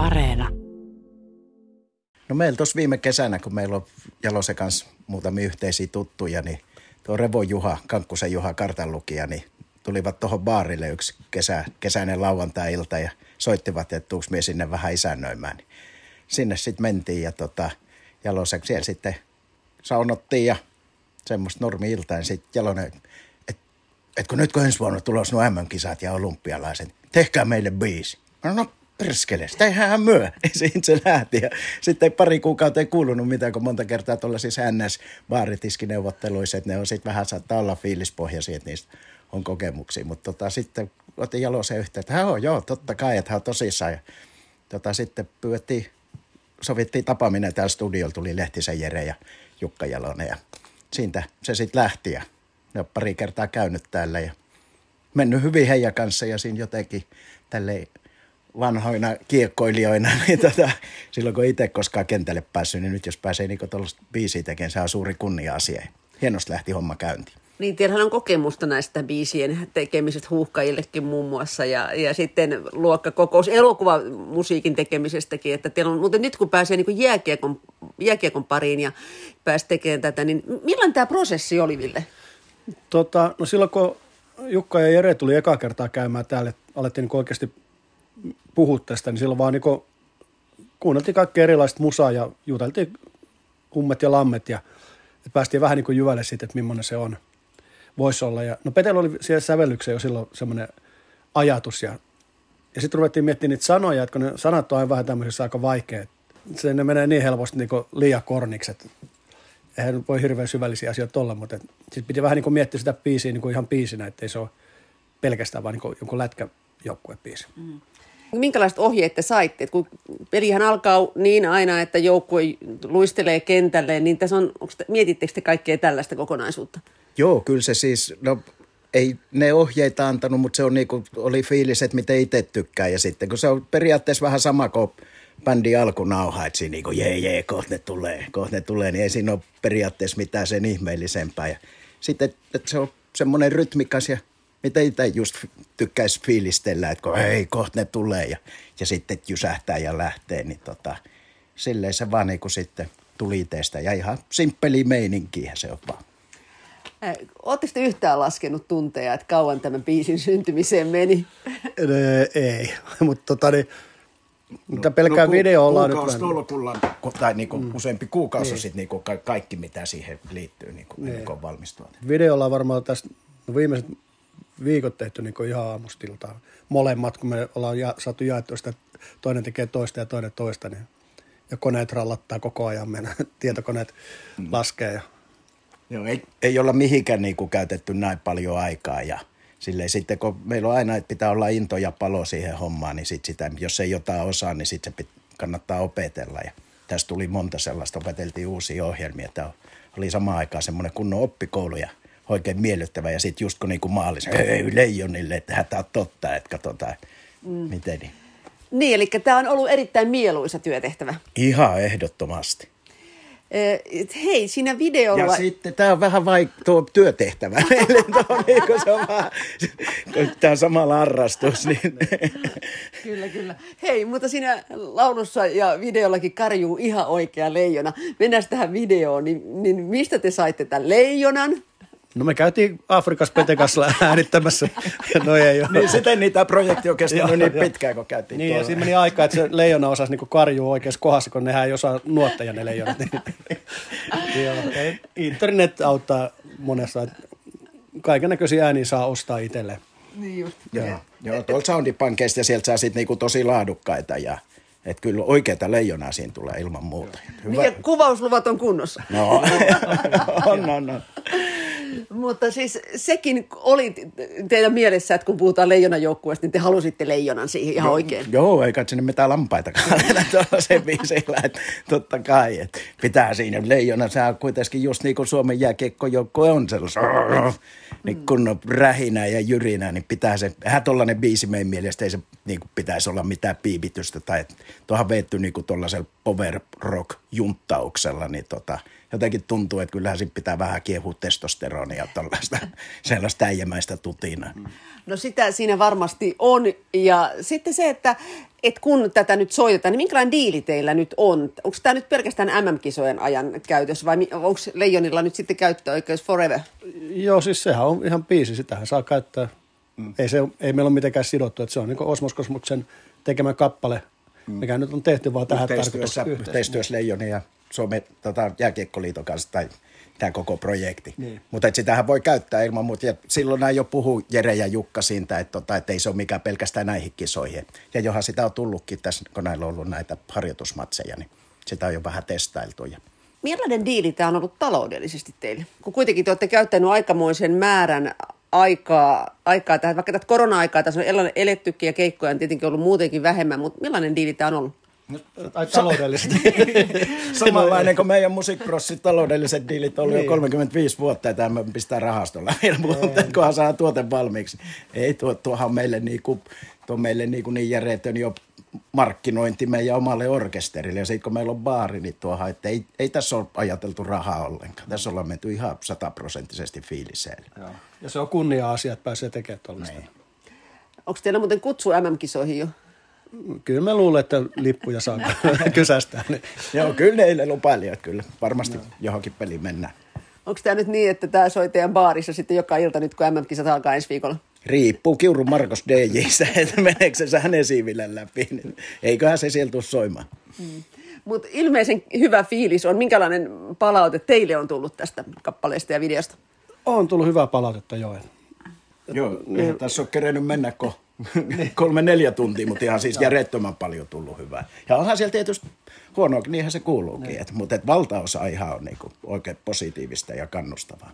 Areena. No meillä tuossa viime kesänä, kun meillä on Jalosen kanssa muutamia yhteisiä tuttuja, niin tuo Revo Juha, Kankkusen Juha kartanlukija, niin tulivat tuohon baarille yksi kesä, kesäinen lauantai-ilta ja soittivat, että tuuks mie sinne vähän isännöimään. Niin sinne sitten mentiin ja tota, Jalosen siellä sitten saunottiin ja semmoista normi-iltaa. Ja sitten Jalonen, että et kun nyt kun ensi vuonna tulos nuo MM-kisat ja olympialaiset, tehkää meille biisi. No, no perskele, sitä eihän myö. Siitä se lähti. Ja sitten pari kuukautta ei kuulunut mitään, kun monta kertaa tuolla siis NS-baaritiskineuvotteluissa, että ne on sitten vähän saattaa olla fiilispohjaisia, että niistä on kokemuksia. Mutta tota, sitten otin Jalosen yhteen, että on joo, totta kai, että hän on tosissaan. Ja tota, sitten pyydettiin, sovittiin tapaaminen täällä studiolla, tuli Lehtisen Jere ja Jukka Jalonen ja siitä se sitten lähti ja ne on pari kertaa käynyt täällä ja mennyt hyvin heidän kanssa ja siinä jotenkin tälleen vanhoina kiekkoilijoina, niin tota, silloin kun itse koskaan kentälle päässyt, niin nyt jos pääsee niin tuollaista biisiä tekemään, se on suuri kunnia-asia. Hienosti lähti homma käyntiin. Niin, teillähän on kokemusta näistä biisien tekemisestä huuhkajillekin muun muassa ja, ja sitten luokkakokous elokuvamusiikin tekemisestäkin. Että teillä on, mutta nyt kun pääsee niin jääkiekon, jääkiekon pariin ja pääsi tekemään tätä, niin millainen tämä prosessi oli, Ville? Tota, no silloin kun Jukka ja Jere tuli eka kertaa käymään täällä, alettiin niin oikeasti puhua tästä, niin silloin vaan niin kuunneltiin kaikki erilaiset musaa ja juteltiin hummet ja lammet ja että päästiin vähän niin kuin jyvälle siitä, että millainen se on, voisi olla. Ja, no Petel oli siellä sävellyksen jo silloin semmoinen ajatus ja, ja sitten ruvettiin miettimään niitä sanoja, että kun ne sanat on aina vähän tämmöisessä aika vaikea, se ne menee niin helposti niin liian korniksi, että eihän voi hirveän syvällisiä asioita olla, mutta sitten piti vähän niin kuin miettiä sitä biisiä niin kuin ihan biisinä, ettei se ole pelkästään vaan niin jonkun lätkäjoukkuebiisi. Mm minkälaiset ohjeet te saitte? Et kun pelihän alkaa niin aina, että joukkue luistelee kentälle, niin tässä on, te, mietittekö te kaikkea tällaista kokonaisuutta? Joo, kyllä se siis, no ei ne ohjeita antanut, mutta se on niinku, oli fiilis, että miten itse tykkää. Ja sitten kun se on periaatteessa vähän sama kuin bändi alkunauha, että siinä niinku jee jee, kohta ne tulee, kohta ne tulee, niin ei siinä ole periaatteessa mitään sen ihmeellisempää. Ja sitten, että se on semmoinen rytmikas ja – mitä itse just tykkäisi fiilistellä, että kun hei, kohta ne tulee ja, ja sitten jysähtää ja lähtee, niin tota, silleen se vaan niin kuin sitten tuli itsestä ja ihan simppeli meininkiä se on vaan. Oletteko te yhtään laskenut tunteja, että kauan tämän biisin syntymiseen meni? Ei, mutta tota niin, mutta pelkää no, ku, video ollaan nyt. Tolkulla, tai niinku mm. useampi kuukausi niin. sitten niinku kaikki, mitä siihen liittyy, niinku, niin. niin valmistua. Videolla varmaan tästä, no viimeiset viikot tehty niin kuin ihan aamustiltaan. Molemmat, kun me ollaan ja, saatu jaettua sitä, toinen tekee toista ja toinen toista, niin ja koneet rallattaa koko ajan, meidän tietokoneet mm. laskee. Ja... Joo, ei, ei olla mihinkään niin kuin käytetty näin paljon aikaa ja silleen sitten kun meillä on aina, että pitää olla into ja palo siihen hommaan, niin sit sitä, jos ei jotain osaa, niin sitten se pit, kannattaa opetella ja tässä tuli monta sellaista, opeteltiin uusia ohjelmia, että oli samaan aikaan semmoinen kunnon oppikoulu ja – oikein miellyttävä. Ja sitten just kun niinku maalissa, hei leijonille, että tämä on totta, että katsotaan, mm. miten niin. Niin, eli tämä on ollut erittäin mieluisa työtehtävä. Ihan ehdottomasti. hei, siinä videolla... Ja sitten tämä on vähän vaik tuo työtehtävä meille, niin se on vähän, tämä on sama harrastus. Niin. kyllä, kyllä. Hei, mutta siinä laulussa ja videollakin karjuu ihan oikea leijona. Mennään tähän videoon, niin, niin mistä te saitte tämän leijonan? No me käytiin Afrikassa Petekassa äänittämässä. No ei ole. Niin sitten niitä projekti on kestänyt niin pitkään, kun käytiin Niin, tuolla. ja siinä meni aika, että se leijona osasi niinku karjua oikeassa kohdassa, kun nehän ei osaa nuotteja ne leijonat. Joo, internet auttaa monessa. Kaiken näköisiä ääniä saa ostaa itselleen. Niin just. Joo, joo tuolta Soundipankeista ja sieltä saa sitten niinku tosi laadukkaita ja että kyllä oikeita leijonaa siinä tulee ilman muuta. Hyvä. Niin, ja kuvausluvat on kunnossa. No, on, on, on. Mutta siis sekin oli teidän mielessä, että kun puhutaan leijonajoukkueesta, niin te halusitte leijonan siihen ihan no, oikein. Joo, ei katso mitään lampaitakaan tuollaisen biisillä, että totta kai, että pitää siinä leijona, se on kuitenkin just niin kuin Suomen jääkiekkojoukkue on sellaisen, niin kun on rähinä ja jyrinä, niin pitää se, eihän tollainen biisi meidän mielestä ei se niin kuin pitäisi olla mitään piipitystä tai tuohan veetty niin kuin tuollaisella power rock junttauksella, niin tota, jotenkin tuntuu, että kyllähän siinä pitää vähän kiehua testosteronia tällaista sellaista äijämäistä tutinaa. No sitä siinä varmasti on. Ja sitten se, että, että kun tätä nyt soitetaan, niin minkälainen diili teillä nyt on? Onko tämä nyt pelkästään MM-kisojen ajan käytös vai onko Leijonilla nyt sitten käyttöoikeus forever? Joo, siis sehän on ihan biisi, sitähän saa käyttää. Mm. Ei, se, ei meillä ole mitenkään sidottu, että se on niin Osmos Kosmuksen tekemä kappale. Mikä nyt on tehty vaan tähän tarkoitukseen. Yhteistyössä Leijonin ja Suomen tota, jääkiekkoliiton kanssa tai tämä koko projekti. Niin. Mutta sitähän voi käyttää ilman muuta. Ja silloin näin jo puhuu Jere ja Jukka siitä, että, tota, että ei se ole mikään pelkästään näihin kisoihin. Ja johan sitä on tullutkin tässä, kun näillä on ollut näitä harjoitusmatseja, niin sitä on jo vähän testailtu. Ja Millainen diili tämä on ollut taloudellisesti teille? Kun kuitenkin te olette käyttäneet aikamoisen määrän aikaa, aikaa tähän, vaikka tätä korona-aikaa tässä on elettykin ja keikkoja on tietenkin ollut muutenkin vähemmän, mutta millainen diili tämä on ollut? No, tai taloudellisesti. Samanlainen kuin meidän musiikprossit taloudelliset diilit oli niin. jo 35 vuotta ja tämä pistää rahastolla vielä, mutta kunhan saa tuote valmiiksi. Ei tuo, tuohan meille, niinku, tuo meille niinku niin järjetön jo markkinointi meidän omalle orkesterille. Ja sitten kun meillä on baari, niin tuohan, että ei, ei tässä ole ajateltu rahaa ollenkaan. Tässä ollaan menty ihan sataprosenttisesti fiiliseen. Joo. Ja se on kunnia-asia, että pääsee tekemään tuollaista. Niin. Onko teillä muuten kutsu MM-kisoihin jo? Kyllä mä luulen, että lippuja saa kysästää. Niin. Joo, kyllä ne lupailivat kyllä. Varmasti no. johonkin peliin mennään. Onko tämä nyt niin, että tämä soi teidän baarissa sitten joka ilta nyt, kun MM-kisat alkaa ensi viikolla? Riippuu Kiurun Markos DJistä, että meneekö se hänen siiville läpi. Eiköhän se sieltä tule soimaan. Mm. Mutta ilmeisen hyvä fiilis on. Minkälainen palaute teille on tullut tästä kappaleesta ja videosta? On tullut hyvää palautetta, joo. Joo, niin. tässä on kerennyt mennä ko kolme neljä tuntia, mutta ihan siis järjettömän paljon tullut hyvää. Ja onhan siellä tietysti huonoa, niinhän se kuuluukin, et, mutta et valtaosa ihan on niinku oikein positiivista ja kannustavaa.